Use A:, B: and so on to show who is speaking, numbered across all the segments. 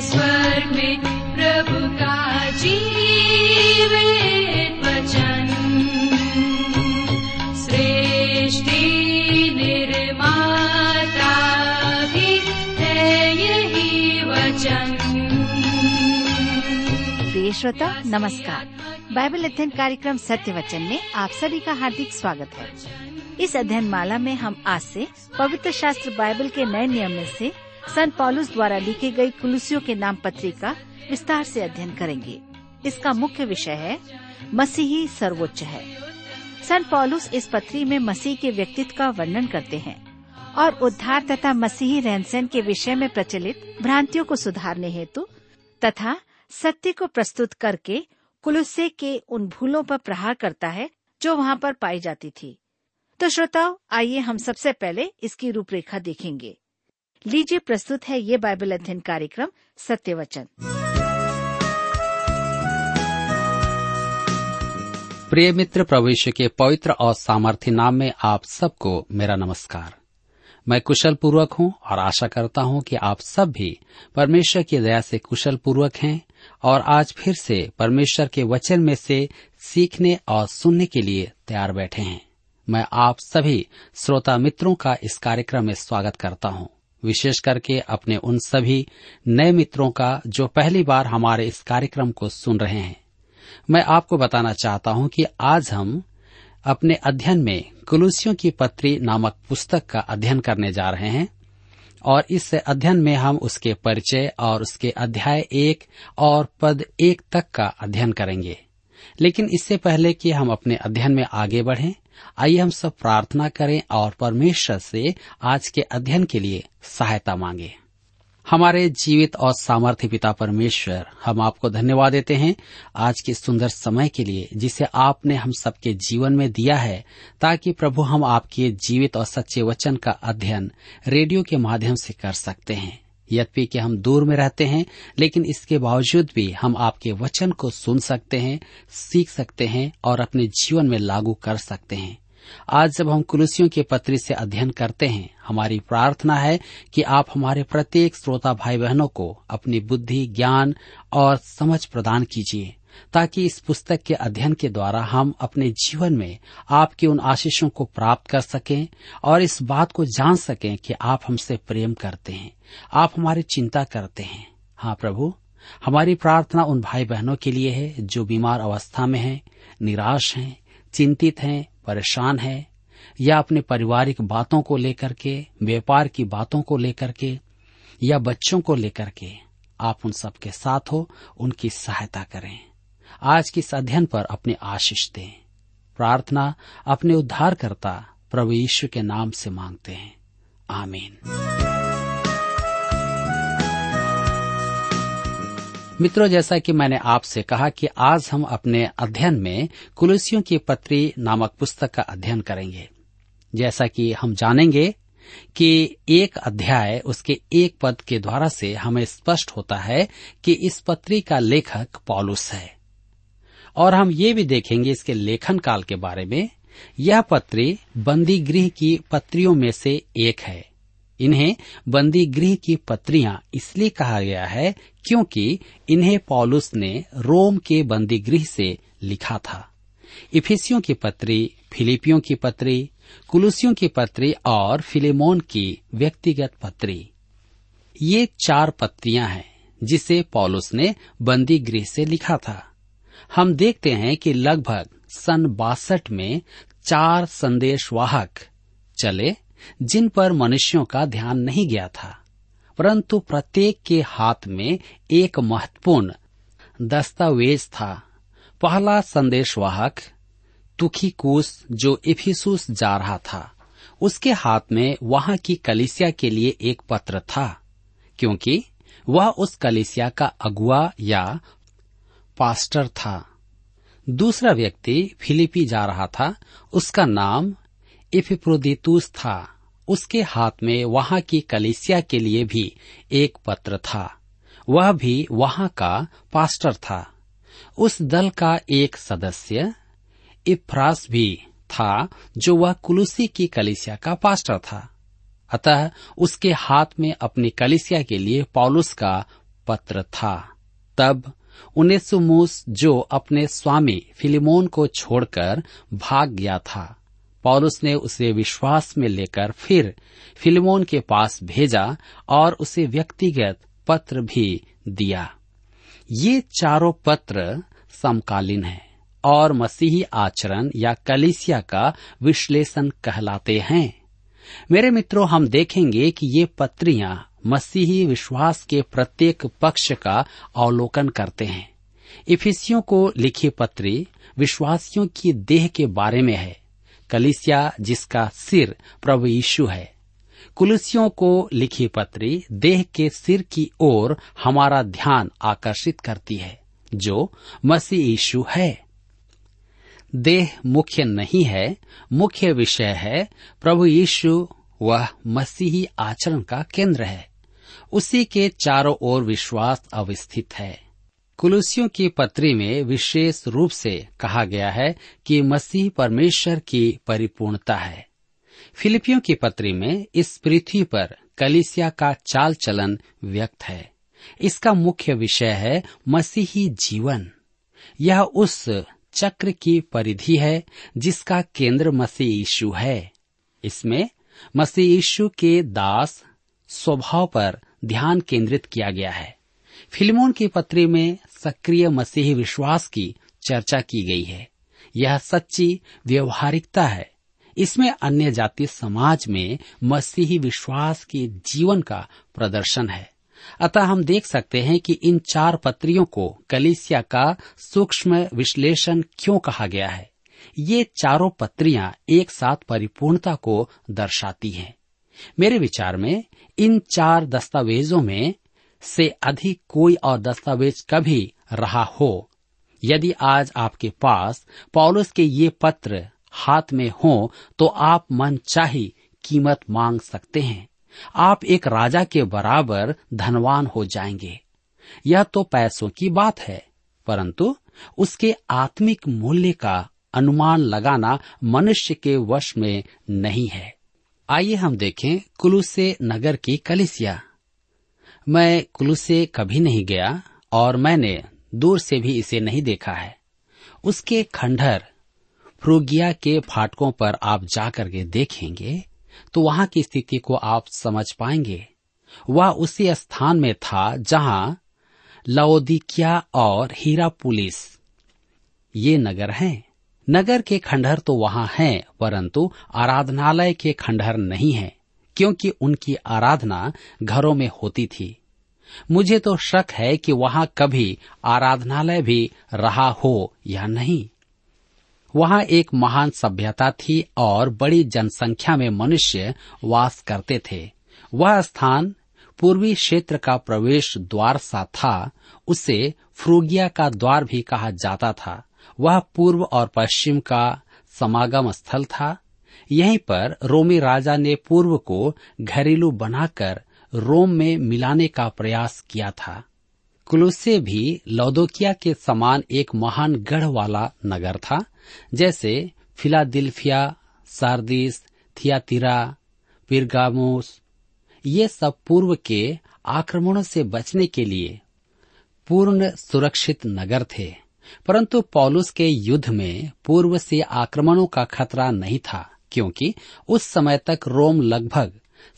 A: स्वर्ग में प्रभु का वचन। सृष्टि निर्माता भी है यही वचन।
B: श्रोता, नमस्कार। बाइबल अध्ययन कार्यक्रम सत्य वचन में आप सभी का हार्दिक स्वागत है। इस अध्ययन माला में हम आज से पवित्र शास्त्र बाइबल के नए नियम में से संत पॉलुस द्वारा लिखी गई कुलुसियों के नाम पत्री का विस्तार से अध्ययन करेंगे। इसका मुख्य विषय है, मसीही सर्वोच्च है। संत पॉलुस इस पत्री में मसीह के व्यक्तित्व का वर्णन करते हैं और उद्धार तथा मसीही रहन सहन के विषय में प्रचलित भ्रांतियों को सुधारने हेतु तथा सत्य को प्रस्तुत करके कुलुस्से के उन भूलों पर प्रहार करता है जो वहाँ पर पाई जाती थी। तो श्रोताओ, आइए हम सबसे पहले इसकी रूपरेखा देखेंगे। लीजिए प्रस्तुत है ये बाइबल अध्ययन कार्यक्रम सत्य वचन
C: प्रिय मित्र, प्रवेश के पवित्र और सामर्थ्य नाम में आप सबको मेरा नमस्कार। मैं कुशल पूर्वक हूँ और आशा करता हूँ कि आप सब भी परमेश्वर की दया से कुशल पूर्वक हैं और आज फिर से परमेश्वर के वचन में से सीखने और सुनने के लिए तैयार बैठे हैं। मैं आप सभी श्रोता मित्रों का इस कार्यक्रम में स्वागत करता हूँ। विशेष करके अपने उन सभी नए मित्रों का जो पहली बार हमारे इस कार्यक्रम को सुन रहे हैं। मैं आपको बताना चाहता हूँ कि आज हम अपने अध्ययन में कुलूसियों की पत्री नामक पुस्तक का अध्ययन करने जा रहे हैं और इस अध्ययन में हम उसके परिचय और उसके अध्याय एक और पद एक तक का अध्ययन करेंगे। लेकिन इससे पहले कि हम अपने अध्ययन में आगे बढ़ें आइए हम सब प्रार्थना करें और परमेश्वर से आज के अध्ययन के लिए सहायता मांगे। हमारे जीवित और सामर्थ्य पिता परमेश्वर, हम आपको धन्यवाद देते हैं आज के सुंदर समय के लिए जिसे आपने हम सबके जीवन में दिया है, ताकि प्रभु हम आपके जीवित और सच्चे वचन का अध्ययन रेडियो के माध्यम से कर सकते हैं। यद्यपि कि हम दूर में रहते हैं, लेकिन इसके बावजूद भी हम आपके वचन को सुन सकते हैं, सीख सकते हैं और अपने जीवन में लागू कर सकते हैं। आज जब हम कुलुसियों के पत्र से अध्ययन करते हैं, हमारी प्रार्थना है कि आप हमारे प्रत्येक श्रोता भाई बहनों को अपनी बुद्धि, ज्ञान और समझ प्रदान कीजिए। ताकि इस पुस्तक के अध्ययन के द्वारा हम अपने जीवन में आपके उन आशीषों को प्राप्त कर सकें और इस बात को जान सकें कि आप हमसे प्रेम करते हैं आप हमारी चिंता करते हैं। हाँ प्रभु हमारी प्रार्थना उन भाई बहनों के लिए है जो बीमार अवस्था में हैं, निराश हैं, चिंतित हैं, परेशान हैं या अपने पारिवारिक बातों को लेकर के व्यापार की बातों को लेकर के या बच्चों को लेकर के आप उन सबके साथ हो उनकी सहायता करें। आज के इस अध्ययन पर अपनी आशीष दें। प्रार्थना अपने उद्धारकर्ता प्रभु यीशु के नाम से मांगते हैं। आमीन। मित्रों, जैसा कि मैंने आपसे कहा कि आज हम अपने अध्ययन में कुलसियों की पत्री नामक पुस्तक का अध्ययन करेंगे। जैसा कि हम जानेंगे कि एक अध्याय उसके एक पद के द्वारा से हमें स्पष्ट होता है कि इस पत्री का लेखक पॉलुस है। और हम ये भी देखेंगे इसके लेखन काल के बारे में, यह पत्री बंदी गृह की पत्रियों में से एक है। इन्हें बंदी गृह की पत्रियाँ इसलिए कहा गया है क्योंकि इन्हें पॉलुस ने रोम के बंदी गृह से लिखा था। इफिसियों की पत्री, फिलिपियों की पत्री, कुलुसियों की पत्री और फिलेमोन की व्यक्तिगत पत्री। ये चार पत्रियाँ हैं जिसे पॉलुस ने बंदी गृह से लिखा था। हम देखते हैं कि लगभग सन बासठ में चार संदेशवाहक चले, जिन पर मनुष्यों का ध्यान नहीं गया था। परंतु प्रत्येक के हाथ में एक महत्वपूर्ण दस्तावेज़ था। पहला संदेशवाहक, तुखिकुस, जो इफिसुस जा रहा था। उसके हाथ में वहाँ की कलिसिया के लिए एक पत्र था, क्योंकि वह उस कलिसिया का अगुआ या पास्टर था। दूसरा व्यक्ति फिलिपी जा रहा था। उसका नाम इफिप्रोदितुस था। उसके हाथ में वहाँ की कलिसिया के लिए भी एक पत्र था। वह भी वहाँ का पास्टर था। उस दल का एक सदस्य इफ्रास भी था, जो वह कुलुसी की कलिसिया का पास्टर था। अतः उसके हाथ में अपनी कलिसिया के लिए पौलुस का पत्र था। तब उनेसुमुस जो अपने स्वामी फिलिमोन को छोड़कर भाग गया था। पौलुस ने उसे विश्वास में लेकर फिर फिलिमोन के पास भेजा और उसे व्यक्तिगत पत्र भी दिया। ये चारों पत्र समकालीन हैं और मसीही आचरण या कलिसिया का विश्लेषण कहलाते हैं। मेरे मित्रों, हम देखेंगे कि ये पत्रियाँ मसीही विश्वास के प्रत्येक पक्ष का अवलोकन करते हैं। इफिसियों को लिखी पत्री विश्वासियों की देह के बारे में है। कलिसिया, जिसका सिर प्रभु यीशु है। कुलसियों को लिखी पत्री देह के सिर की ओर हमारा ध्यान आकर्षित करती है, जो मसीह यीशु है। देह मुख्य नहीं है, मुख्य विषय है, प्रभु यीशु वह मसीही आचरण का केंद्र है। उसी के चारों ओर विश्वास अवस्थित है। कुलुसियों की पत्री में विशेष रूप से कहा गया है कि मसीह परमेश्वर की परिपूर्णता है। फिलिपियों की पत्री में इस पृथ्वी पर कलिसिया का चाल चलन व्यक्त है। इसका मुख्य विषय है मसीही जीवन। यह उस चक्र की परिधि है जिसका केंद्र मसीह यीशु है। इसमें मसीह यीशु के दास स्वभाव पर ध्यान केंद्रित किया गया है। फ़िल्मों की पत्री में सक्रिय मसीही विश्वास की चर्चा की गई है। यह सच्ची व्यवहारिकता है। इसमें अन्य जाति समाज में मसीही विश्वास के जीवन का प्रदर्शन है। अतः हम देख सकते हैं कि इन चार पत्रियों को कलिसिया का सूक्ष्म विश्लेषण क्यों कहा गया है? ये चारों पत्रियाँ एक साथ परिपूर्णता को दर्शाती हैं। मेरे विचार में इन चार दस्तावेजों में से अधिक कोई और दस्तावेज़ कभी रहा हो। यदि आज आपके पास पौलुस के ये पत्र हाथ में हो तो आप मन चाही कीमत मांग सकते हैं। आप एक राजा के बराबर धनवान हो जाएँगे। यह तो पैसों की बात है, परंतु उसके आत्मिक मूल्य का अनुमान लगाना मनुष्य के वश में नहीं है। आइए हम देखें कुलुसे नगर की कलिसिया। मैं कुलुसे कभी नहीं गया और मैंने दूर से भी इसे नहीं देखा है। उसके खंडहर फ्रूगिया के फाटकों पर आप जाकर के देखेंगे तो वहाँ की स्थिति को आप समझ पाएँगे। वह उसी स्थान में था जहाँ लओदिकिया और हीरा पुलिस ये नगर हैं। नगर के खंडहर तो वहाँ हैं, परंतु आराधनालय के खंडहर नहीं है क्योंकि उनकी आराधना घरों में होती थी। मुझे तो शक है कि वहाँ कभी आराधनालय भी रहा हो या नहीं। वहाँ एक महान सभ्यता थी और बड़ी जनसंख्या में मनुष्य वास करते थे। वह स्थान पूर्वी क्षेत्र का प्रवेश द्वार सा था उसे फ्रूगिया का द्वार भी कहा जाता था। वह पूर्व और पश्चिम का समागम स्थल था। यहीं पर रोमी राजा ने पूर्व को घरेलू बनाकर रोम में मिलाने का प्रयास किया था। कुलुसे भी लौदोकिया के समान एक महान गढ़ वाला नगर था, जैसे फिलादिल्फिया, सार्दिस, थियातिरा, पिरगामोस, ये सब पूर्व के आक्रमणों से बचने के लिए पूर्ण सुरक्षित नगर थे। परंतु पौलुस के युद्ध में पूर्व से आक्रमणों का खतरा नहीं था, क्योंकि उस समय तक रोम लगभग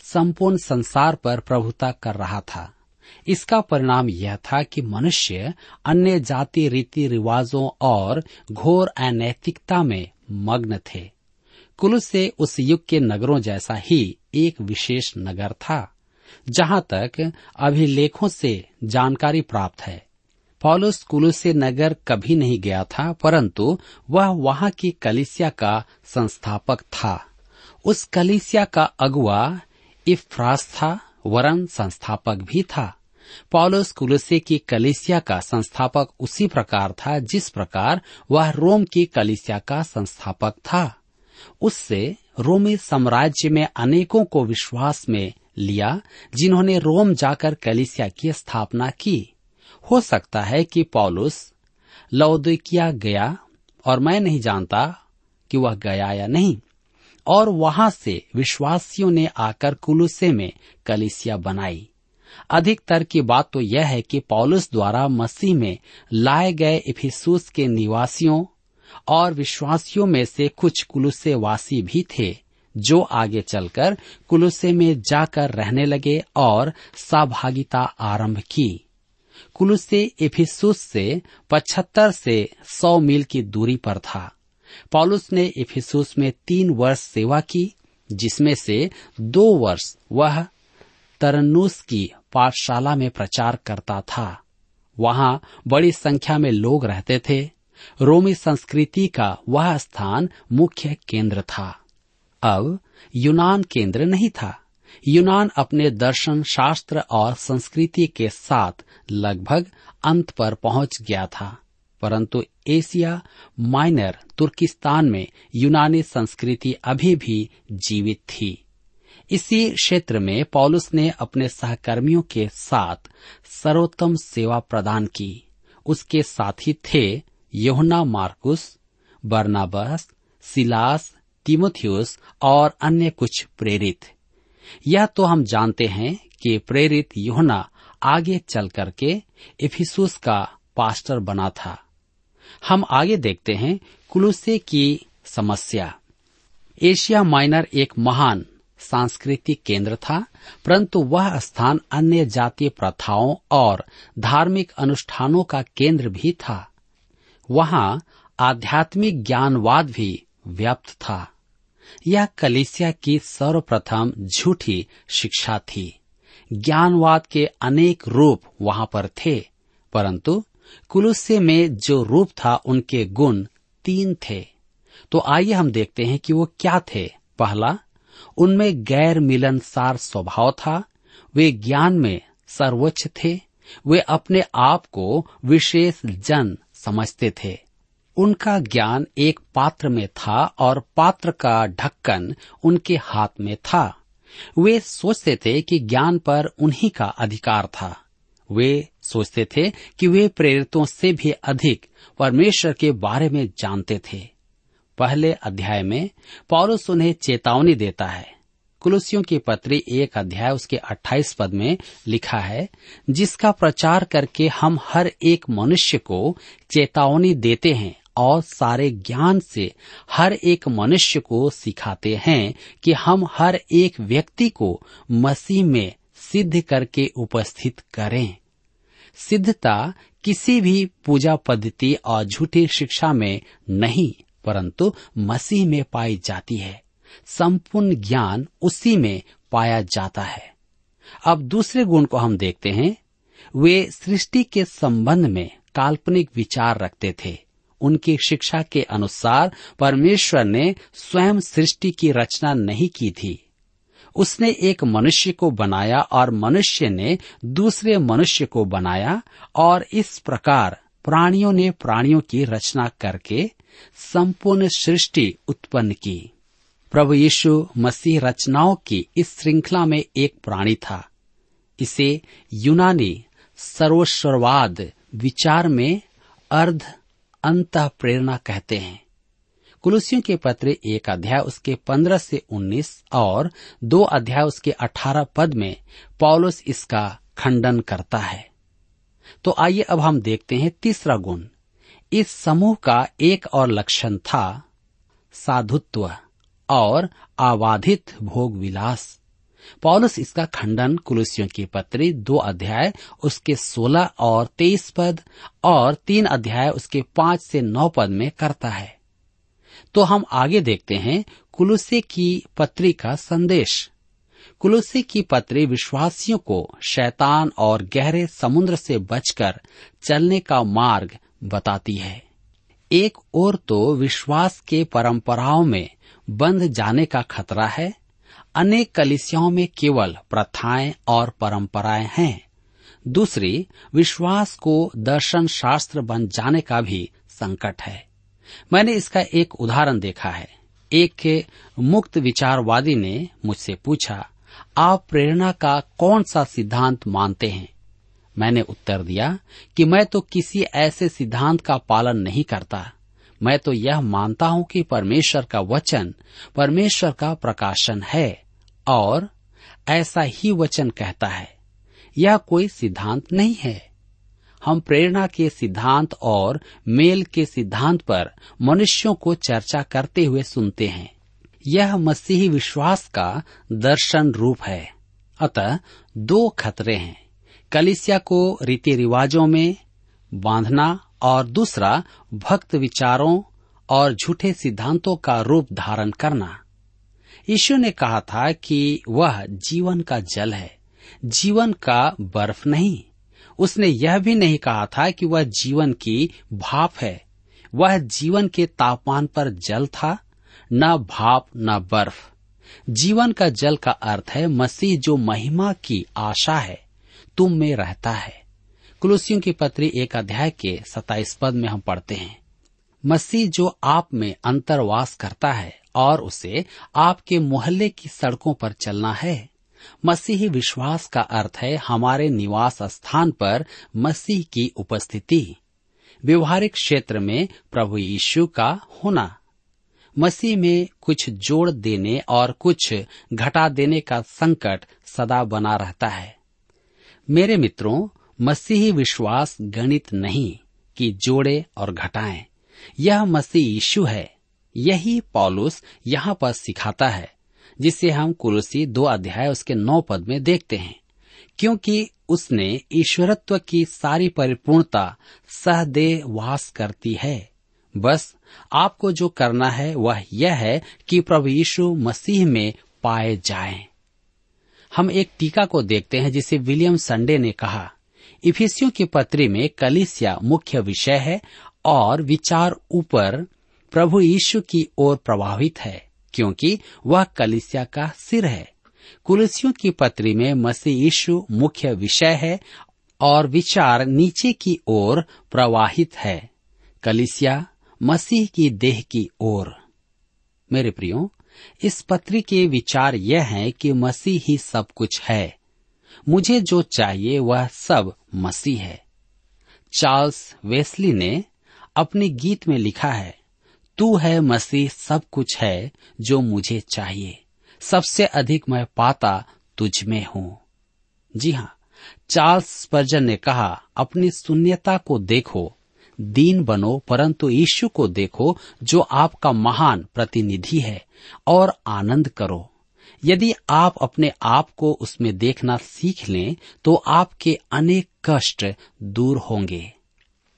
C: संपूर्ण संसार पर प्रभुता कर रहा था। इसका परिणाम यह था कि मनुष्य अन्य जाति रीति रिवाजों और घोर अनैतिकता में मग्न थे। कुल से उस युग के नगरों जैसा ही एक विशेष नगर था, जहाँ तक अभिलेखों से जानकारी प्राप्त है। पॉलुस कुलू से नगर कभी नहीं गया था, परंतु वह वहाँ की कलिसिया का संस्थापक था। उस कलिसिया का अगुआ इफ्रास था, वरन संस्थापक भी था। पॉलस कुलसे की कलिसिया का संस्थापक उसी प्रकार था, जिस प्रकार वह रोम की कलिसिया का संस्थापक था। उससे रोमी साम्राज्य में अनेकों को विश्वास में लिया, जिन्होंने रोम जाकर कलिसिया की स्थापना की। हो सकता है कि पॉलुस लौदिकिया गया और मैं नहीं जानता कि वह गया या नहीं। और वहाँ से विश्वासियों ने आकर कुलुसे में कलिसिया बनाई। अधिकतर की बात तो यह है कि पौलुस द्वारा मसीह में लाए गए इफिसूस के निवासियों और विश्वासियों में से कुछ कुलुसे वासी भी थे, जो आगे चलकर कुलुसे में जाकर रहने लगे और सहभागिता आरंभ की। कुलुसे इफिसुस से 75 से सौ मील की दूरी पर था। पॉलुस ने इफिसुस में तीन वर्ष सेवा की, जिसमें से दो वर्ष वह तरन्नुस की पाठशाला में प्रचार करता था। वहाँ बड़ी संख्या में लोग रहते थे। रोमी संस्कृति का वह स्थान मुख्य केंद्र था। अब यूनान केंद्र नहीं था। यूनान अपने दर्शन शास्त्र और संस्कृति के साथ लगभग अंत पर पहुँच गया था, परंतु एशिया माइनर तुर्किस्तान में यूनानी संस्कृति अभी भी जीवित थी। इसी क्षेत्र में पॉलुस ने अपने सहकर्मियों के साथ सर्वोत्तम सेवा प्रदान की। उसके साथी थे योहना मार्कुस, बर्नाबस, सिलास, तिमोथियस और अन्य कुछ प्रेरित। यह तो हम जानते हैं कि प्रेरित योहना आगे चल करके इफिसुस का पास्टर बना था। हम आगे देखते हैं कुलुसे की समस्या। एशिया माइनर एक महान सांस्कृतिक केंद्र था, परंतु वह स्थान अन्य जातीय प्रथाओं और धार्मिक अनुष्ठानों का केंद्र भी था। वहाँ आध्यात्मिक ज्ञानवाद भी व्याप्त था। यह कलिसिया की सर्वप्रथम झूठी शिक्षा थी। ज्ञानवाद के अनेक रूप वहाँ पर थे, परंतु कुलुस्य में जो रूप था उनके गुण तीन थे। तो आइए हम देखते हैं कि वो क्या थे। पहला, उनमें गैर मिलनसार स्वभाव था। वे ज्ञान में सर्वोच्च थे। वे अपने आप को विशेष जन समझते थे। उनका ज्ञान एक पात्र में था और पात्र का ढक्कन उनके हाथ में था। वे सोचते थे कि ज्ञान पर उन्हीं का अधिकार था। वे सोचते थे कि वे प्रेरितों से भी अधिक परमेश्वर के बारे में जानते थे। पहले अध्याय में पौरुष उन्हें चेतावनी देता है। कुलुसियों की पत्री एक अध्याय उसके 28 पद में लिखा है, जिसका प्रचार करके हम हर एक मनुष्य को चेतावनी देते हैं। और सारे ज्ञान से हर एक मनुष्य को सिखाते हैं कि हम हर एक व्यक्ति को मसीह में सिद्ध करके उपस्थित करें। सिद्धता किसी भी पूजा पद्धति और झूठी शिक्षा में नहीं, परंतु मसीह में पाई जाती है। संपूर्ण ज्ञान उसी में पाया जाता है। अब दूसरे गुण को हम देखते हैं। वे सृष्टि के संबंध में काल्पनिक विचार रखते थे। उनकी शिक्षा के अनुसार परमेश्वर ने स्वयं सृष्टि की रचना नहीं की थी। उसने एक मनुष्य को बनाया और मनुष्य ने दूसरे मनुष्य को बनाया और इस प्रकार प्राणियों ने प्राणियों की रचना करके संपूर्ण सृष्टि उत्पन्न की। प्रभु यीशु मसीह रचनाओं की इस श्रृंखला में एक प्राणी था। इसे यूनानी सर्वस्वरवाद विचार में अर्ध अंत प्रेरणा कहते हैं। कुलुसियों के पत्र एक अध्याय उसके पंद्रह से उन्नीस और दो अध्याय उसके अठारह पद में पॉलुस इसका खंडन करता है। तो आइए अब हम देखते हैं तीसरा गुण। इस समूह का एक और लक्षण था साधुत्व और आवाधित भोग विलास पॉलुस इसका खंडन कुलुसियों की पत्री दो अध्याय, उसके सोलह और तेईस पद और तीन अध्याय, उसके पाँच से नौ पद में करता है। तो हम आगे देखते हैं कुलुसे की पत्री का संदेश। कुलुसे की पत्री विश्वासियों को शैतान और गहरे समुद्र से बचकर चलने का मार्ग बताती है। एक और तो विश्वास के परंपराओं में बंध जाने का खतरा है अनेक कलिसियाओं में केवल प्रथाएँ और परंपराएँ हैं। दूसरी, विश्वास को दर्शन शास्त्र बन जाने का भी संकट है। मैंने इसका एक उदाहरण देखा है। एक मुक्त विचारवादी ने मुझसे पूछा, आप प्रेरणा का कौन सा सिद्धांत मानते हैं? मैंने उत्तर दिया कि मैं तो किसी ऐसे सिद्धांत का पालन नहीं करता। मैं तो यह मानता हूँ कि परमेश्वर का वचन परमेश्वर का प्रकाशन है और ऐसा ही वचन कहता है, यह कोई सिद्धांत नहीं है। हम प्रेरणा के सिद्धांत और मेल के सिद्धांत पर मनुष्यों को चर्चा करते हुए सुनते हैं। यह मसीही विश्वास का दर्शन रूप है। अतः दो खतरे हैं। कलिसिया को रीति रिवाजों में बांधना और दूसरा, भक्त विचारों और झूठे सिद्धांतों का रूप धारण करना। यीशु ने कहा था कि वह जीवन का जल है, जीवन का बर्फ़ नहीं। उसने यह भी नहीं कहा था कि वह जीवन की भाप है। वह जीवन के तापमान पर जल था, न भाप न बर्फ़। जीवन का जल का अर्थ है मसीह जो महिमा की आशा है, तुम में रहता है। कुलुसियों की पत्री एक अध्याय के सताइस पद में हम पढ़ते हैं। मसीह जो आप में अंतरवास करता है और उसे आपके मोहल्ले की सड़कों पर चलना है। मसीही विश्वास का अर्थ है हमारे निवास स्थान पर मसीह की उपस्थिति। व्यवहारिक क्षेत्र में प्रभु यीशु का होना। मसीह में कुछ जोड़ देने और कुछ घटा देने का संकट सदा बना रहता है। मेरे मित्रों मसीही विश्वास गणित नहीं कि जोड़े और घटाएँ। यह मसीह यीशु है। यही पॉलुस यहाँ पर सिखाता है, जिसे हम कुरुसी दो अध्याय उसके नौ पद में देखते हैं। क्योंकि उसने ईश्वरत्व की सारी परिपूर्णता सहदेह वास करती है। बस आपको जो करना है वह यह है कि प्रभु यीशु मसीह में पाए जाएँ। हम एक टीका को देखते हैं जिसे विलियम संडे ने कहा। इफिसियों की पत्री में कलिसिया मुख्य विषय है और विचार ऊपर प्रभु यीशु की ओर प्रभावित है, क्योंकि वह कलिसिया का सिर है। कुलसियों की पत्री में मसीह यीशु मुख्य विषय है और विचार नीचे की ओर प्रवाहित है। कलिसिया मसीह की देह की ओर। मेरे प्रियो, इस पत्री के विचार यह है कि मसीह ही सब कुछ है। मुझे जो चाहिए वह सब मसीह है। चार्ल्स वेस्ली ने अपने गीत में लिखा है, तू है मसीह सब कुछ है जो मुझे चाहिए। सबसे अधिक मैं पाता तुझ में हूँ। जी हाँ चार्ल्स स्पर्जन ने कहा, अपनी शून्यता को देखो, दीन बनो, परंतु यीशु को देखो, जो आपका महान प्रतिनिधि है, और आनंद करो। यदि आप अपने आप को उसमें देखना सीख लें तो आपके अनेक कष्ट दूर होंगे।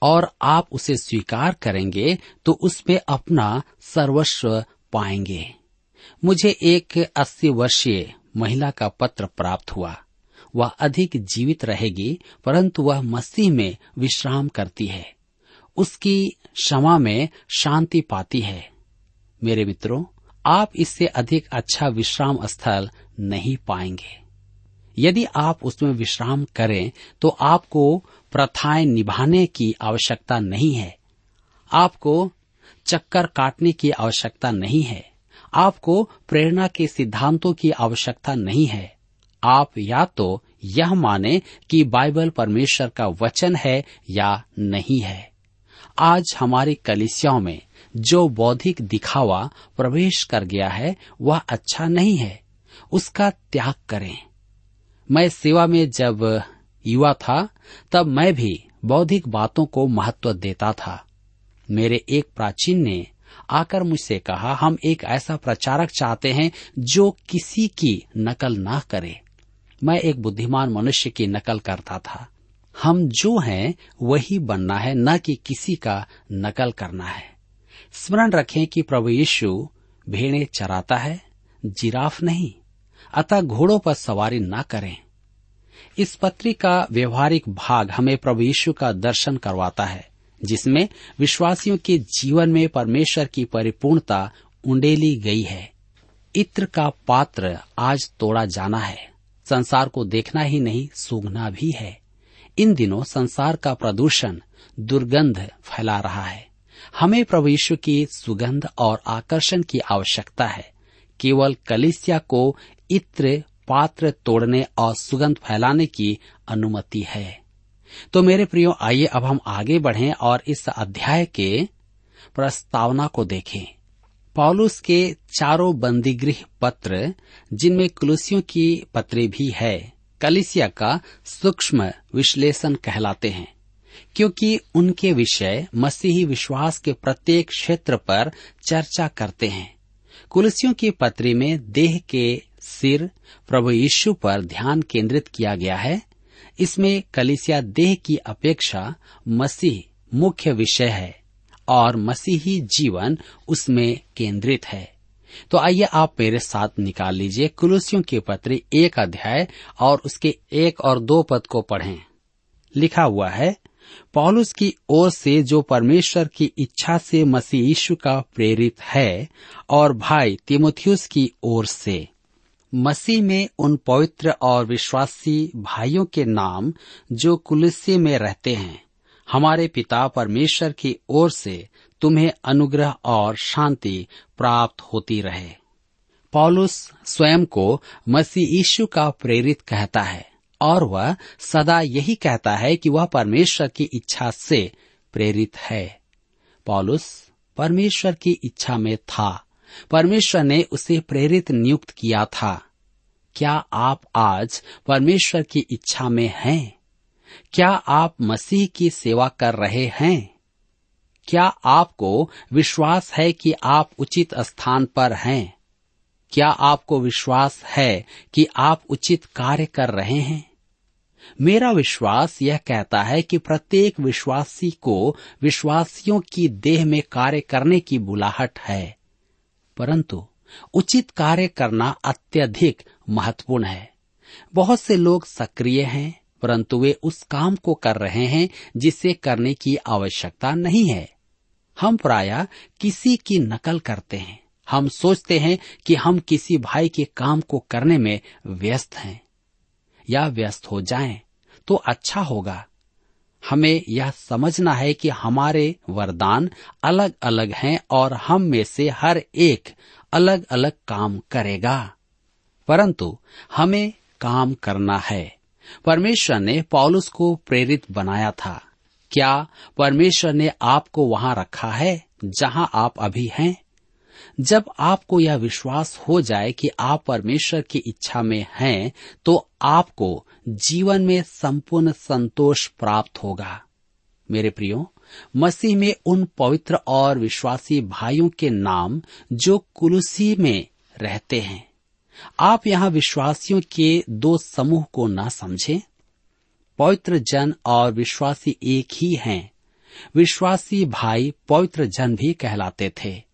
C: और आप उसे स्वीकार करेंगे तो उसमें अपना सर्वस्व पाएँगे। मुझे एक अस्सी वर्षीय महिला का पत्र प्राप्त हुआ। वह अधिक जीवित रहेगी, परंतु वह मसीह में विश्राम करती है। उसकी क्षमा में शांति पाती है। मेरे मित्रों आप इससे अधिक अच्छा विश्राम स्थल नहीं पाएँगे। यदि आप उसमें विश्राम करें तो आपको प्रथाएँ निभाने की आवश्यकता नहीं है। आपको चक्कर काटने की आवश्यकता नहीं है। आपको प्रेरणा के सिद्धांतों की आवश्यकता नहीं है। आप या तो यह माने कि बाइबल परमेश्वर का वचन है या नहीं है। आज हमारी कलिसियाओं में जो बौद्धिक दिखावा प्रवेश कर गया है, वह अच्छा नहीं है। उसका त्याग करें। मैं सेवा में जब युवा था, तब मैं भी बौद्धिक बातों को महत्व देता था। मेरे एक प्राचीन ने आकर मुझसे कहा, हम एक ऐसा प्रचारक चाहते हैं जो किसी की नकल ना करे। मैं एक बुद्धिमान मनुष्य की नकल करता था। हम जो हैं, वही बनना है, न कि किसी का नकल करना है। स्मरण रखें कि प्रभु यीशु भेड़े चराता है, जिराफ नहीं, अतः घोड़ों पर सवारी न करें। इस पत्री का व्यवहारिक भाग हमें प्रभु यीशु का दर्शन करवाता है, जिसमें विश्वासियों के जीवन में परमेश्वर की परिपूर्णता उंडेली गई है। इत्र का पात्र आज तोड़ा जाना है, संसार को देखना ही नहीं, सूंघना भी है। इन दिनों संसार का प्रदूषण, दुर्गंध फैला रहा है। हमें प्रभु यीशु की सुगंध और आकर्षण की आवश्यकता है। केवल कलिसिया को इत्र, पात्र तोड़ने और सुगंध फैलाने की अनुमति है। तो मेरे प्रियो, आइए अब हम आगे बढ़ें और इस अध्याय के प्रस्तावना को देखें। पौलुस के चारों बंदीगृह पत्र, जिनमें कुलुसियों की पत्री भी है, कलिसिया का सूक्ष्म विश्लेषण कहलाते हैं। क्योंकि उनके विषय मसीही विश्वास के प्रत्येक क्षेत्र पर चर्चा करते हैं। कुलसियों की पत्री में देह के सिर प्रभु यीशु पर ध्यान केंद्रित किया गया है। इसमें कलिसिया देह की अपेक्षा मसीह मुख्य विषय है और मसीही जीवन उसमें केंद्रित है। तो आइए आप मेरे साथ निकाल लीजिए कुलुसियों की पत्री एक अध्याय और उसके एक और दो पद को पढ़ें। लिखा हुआ है पौलुस की ओर से जो परमेश्वर की इच्छा से मसीह यीशु का प्रेरित है और भाई तिमोथियस की ओर से, मसीह में उन पवित्र और विश्वासी भाइयों के नाम जो कुलस्य में रहते हैं, हमारे पिता परमेश्वर की ओर से तुम्हें अनुग्रह और शांति प्राप्त होती रहे। पॉलुस स्वयं को मसीह यीशु का प्रेरित कहता है। और वह सदा यही कहता है कि वह परमेश्वर की इच्छा से प्रेरित है। पॉलुस परमेश्वर की इच्छा में था। परमेश्वर ने उसे प्रेरित नियुक्त किया था। क्या आप आज परमेश्वर की इच्छा में हैं? क्या आप मसीह की सेवा कर रहे हैं? क्या आपको विश्वास है कि आप उचित स्थान पर हैं? क्या आपको विश्वास है कि आप उचित कार्य कर रहे हैं? मेरा विश्वास यह कहता है कि प्रत्येक विश्वासी को विश्वासियों की देह में कार्य करने की बुलाहट है। परंतु उचित कार्य करना अत्यधिक महत्वपूर्ण है। बहुत से लोग सक्रिय हैं, परंतु वे उस काम को कर रहे हैं जिसे करने की आवश्यकता नहीं है। हम प्राय किसी की नकल करते हैं। हम सोचते हैं कि हम किसी भाई के काम को करने में व्यस्त हैं या व्यस्त हो जाएँ तो अच्छा होगा। हमें यह समझना है कि हमारे वरदान अलग अलग हैं और हम में से हर एक अलग अलग काम करेगा। परंतु हमें काम करना है। परमेश्वर ने पॉलुस को प्रेरित बनाया था। क्या परमेश्वर ने आपको वहाँ रखा है जहाँ आप अभी हैं? जब आपको यह विश्वास हो जाए कि आप परमेश्वर की इच्छा में हैं तो आपको जीवन में संपूर्ण संतोष प्राप्त होगा। मेरे प्रियो, मसीह में उन पवित्र और विश्वासी भाइयों के नाम जो कुलुसी में रहते हैं, आप यहाँ विश्वासियों के दो समूह को न समझें। पवित्र जन और विश्वासी एक ही हैं। विश्वासी भाई पवित्र जन भी कहलाते थे।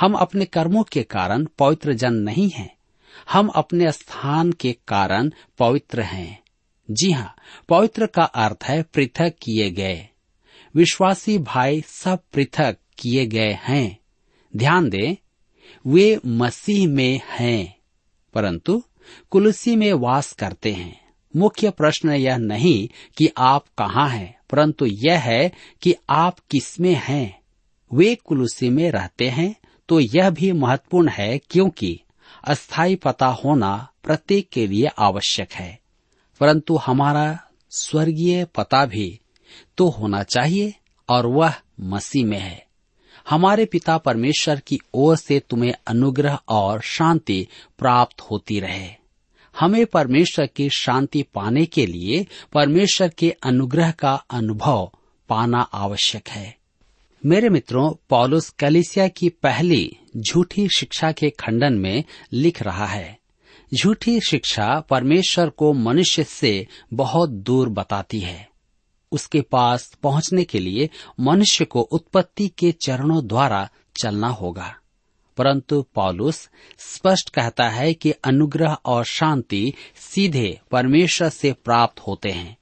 C: हम अपने कर्मों के कारण पवित्र जन नहीं हैं। हम अपने स्थान के कारण पवित्र हैं। जी हाँ पवित्र का अर्थ है पृथक किए गए। विश्वासी भाई सब पृथक किए गए हैं। ध्यान दें, वे मसीह में हैं, परंतु कुलसी में वास करते हैं। मुख्य प्रश्न यह नहीं कि आप कहाँ हैं, परंतु यह है कि आप किसमें हैं। वे कुलुसी में रहते हैं तो यह भी महत्वपूर्ण है क्योंकि अस्थायी पता होना प्रत्येक के लिए आवश्यक है। परंतु हमारा स्वर्गीय पता भी तो होना चाहिए और वह मसीह में है। हमारे पिता परमेश्वर की ओर से तुम्हें अनुग्रह और शांति प्राप्त होती रहे। हमें परमेश्वर की शांति पाने के लिए परमेश्वर के अनुग्रह का अनुभव पाना आवश्यक है। मेरे मित्रों, पॉलुस कलिसिया की पहली झूठी शिक्षा के खंडन में लिख रहा है। झूठी शिक्षा परमेश्वर को मनुष्य से बहुत दूर बताती है। उसके पास पहुँचने के लिए मनुष्य को उत्पत्ति के चरणों द्वारा चलना होगा। परंतु पॉलुस स्पष्ट कहता है कि अनुग्रह और शांति सीधे परमेश्वर से प्राप्त होते हैं।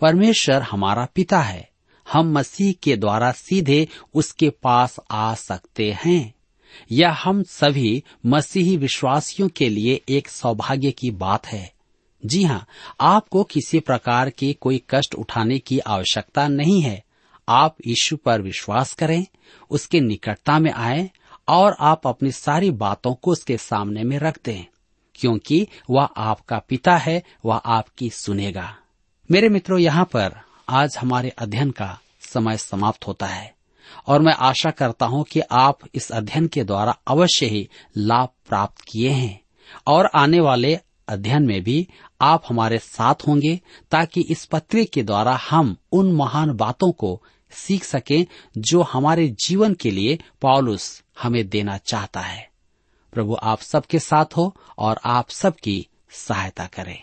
C: परमेश्वर हमारा पिता है। हम मसीह के द्वारा सीधे उसके पास आ सकते हैं। यह हम सभी मसीही विश्वासियों के लिए एक सौभाग्य की बात है। जी हाँ आपको किसी प्रकार के कोई कष्ट उठाने की आवश्यकता नहीं है। आप यीशु पर विश्वास करें, उसके निकटता में आए और आप अपनी सारी बातों को उसके सामने में रख दें, क्योंकि वह आपका पिता है, वह आपकी सुनेगा। मेरे मित्रों, यहाँ पर आज हमारे अध्ययन का समय समाप्त होता है। और मैं आशा करता हूँ कि आप इस अध्ययन के द्वारा अवश्य ही लाभ प्राप्त किए हैं। और आने वाले अध्ययन में भी आप हमारे साथ होंगे, ताकि इस पत्री के द्वारा हम उन महान बातों को सीख सकें, जो हमारे जीवन के लिए पॉलुस हमें देना चाहता है। प्रभु आप सबके साथ हो, और आप सबकी सहायता करें।